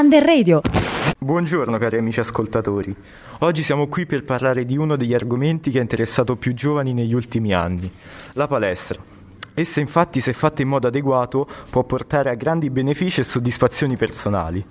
Under Radio. Buongiorno cari amici ascoltatori. Oggi siamo qui per parlare di uno degli argomenti che ha interessato più giovani negli ultimi anni, la palestra. Essa infatti, se fatta in modo adeguato, può portare a grandi benefici e soddisfazioni personali.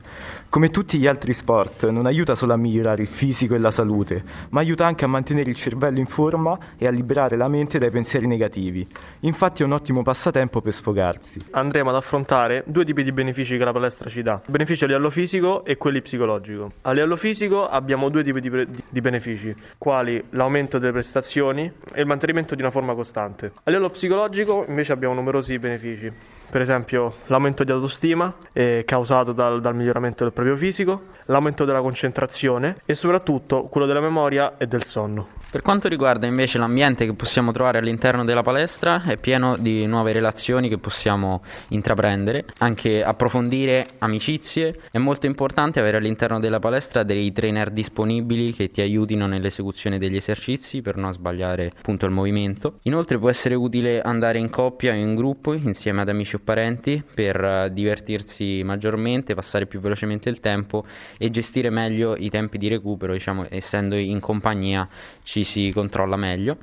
Come tutti gli altri sport, non aiuta solo a migliorare il fisico e la salute, ma aiuta anche a mantenere il cervello in forma e a liberare la mente dai pensieri negativi. Infatti è un ottimo passatempo per sfogarsi. Andremo ad affrontare due tipi di benefici che la palestra ci dà, benefici a livello fisico e quelli psicologico. A livello fisico abbiamo due tipi di, pre- di benefici, quali l'aumento delle prestazioni e il mantenimento di una forma costante. A livello psicologico invece abbiamo numerosi benefici, per esempio l'aumento di autostima eh, causato dal, dal miglioramento del proprio fisico, l'aumento della concentrazione e soprattutto quello della memoria e del sonno. Per quanto riguarda invece l'ambiente che possiamo trovare all'interno della palestra, è pieno di nuove relazioni che possiamo intraprendere, anche approfondire amicizie. È molto importante avere all'interno della palestra dei trainer disponibili che ti aiutino nell'esecuzione degli esercizi per non sbagliare appunto il movimento. Inoltre può essere utile andare in coppia o in gruppo insieme ad amici o parenti per eh, divertirsi maggiormente, passare più velocemente il tempo e gestire meglio i tempi di recupero, diciamo, essendo in compagnia ci ci si controlla meglio.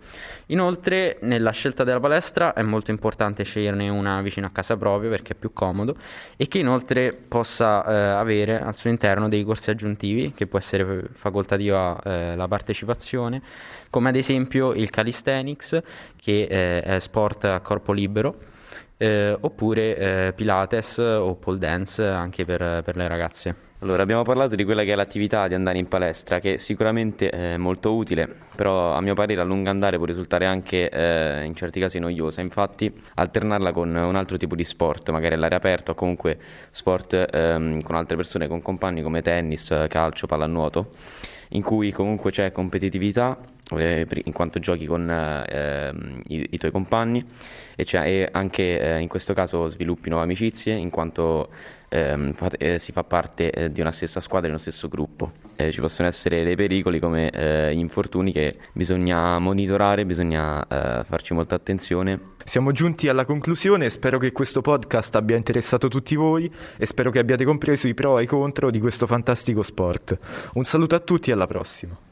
Inoltre nella scelta della palestra è molto importante sceglierne una vicino a casa propria perché è più comodo e che inoltre possa eh, avere al suo interno dei corsi aggiuntivi che può essere facoltativa eh, la partecipazione, come ad esempio il calisthenics che eh, è sport a corpo libero. Eh, oppure eh, Pilates o pole dance anche per, per le ragazze. Allora, abbiamo parlato di quella che è l'attività di andare in palestra, che sicuramente è molto utile, però a mio parere a lungo andare può risultare anche eh, in certi casi noiosa. Infatti, alternarla con un altro tipo di sport, magari all'aria aperta o comunque sport ehm, con altre persone, con compagni come tennis, calcio, pallanuoto, in cui comunque c'è competitività eh, in quanto giochi con eh, i, i, tuoi compagni e, e anche eh, in questo caso sviluppi nuove amicizie in quanto ehm, eh, si fa parte eh, di una stessa squadra, di uno stesso gruppo. Eh, ci possono essere dei pericoli come eh, gli infortuni che bisogna monitorare, bisogna eh, farci molta attenzione. Siamo giunti alla conclusione, spero che questo podcast abbia interessato tutti voi e spero che abbiate compreso i pro e i contro di questo fantastico sport. Un saluto a tutti e alla prossima.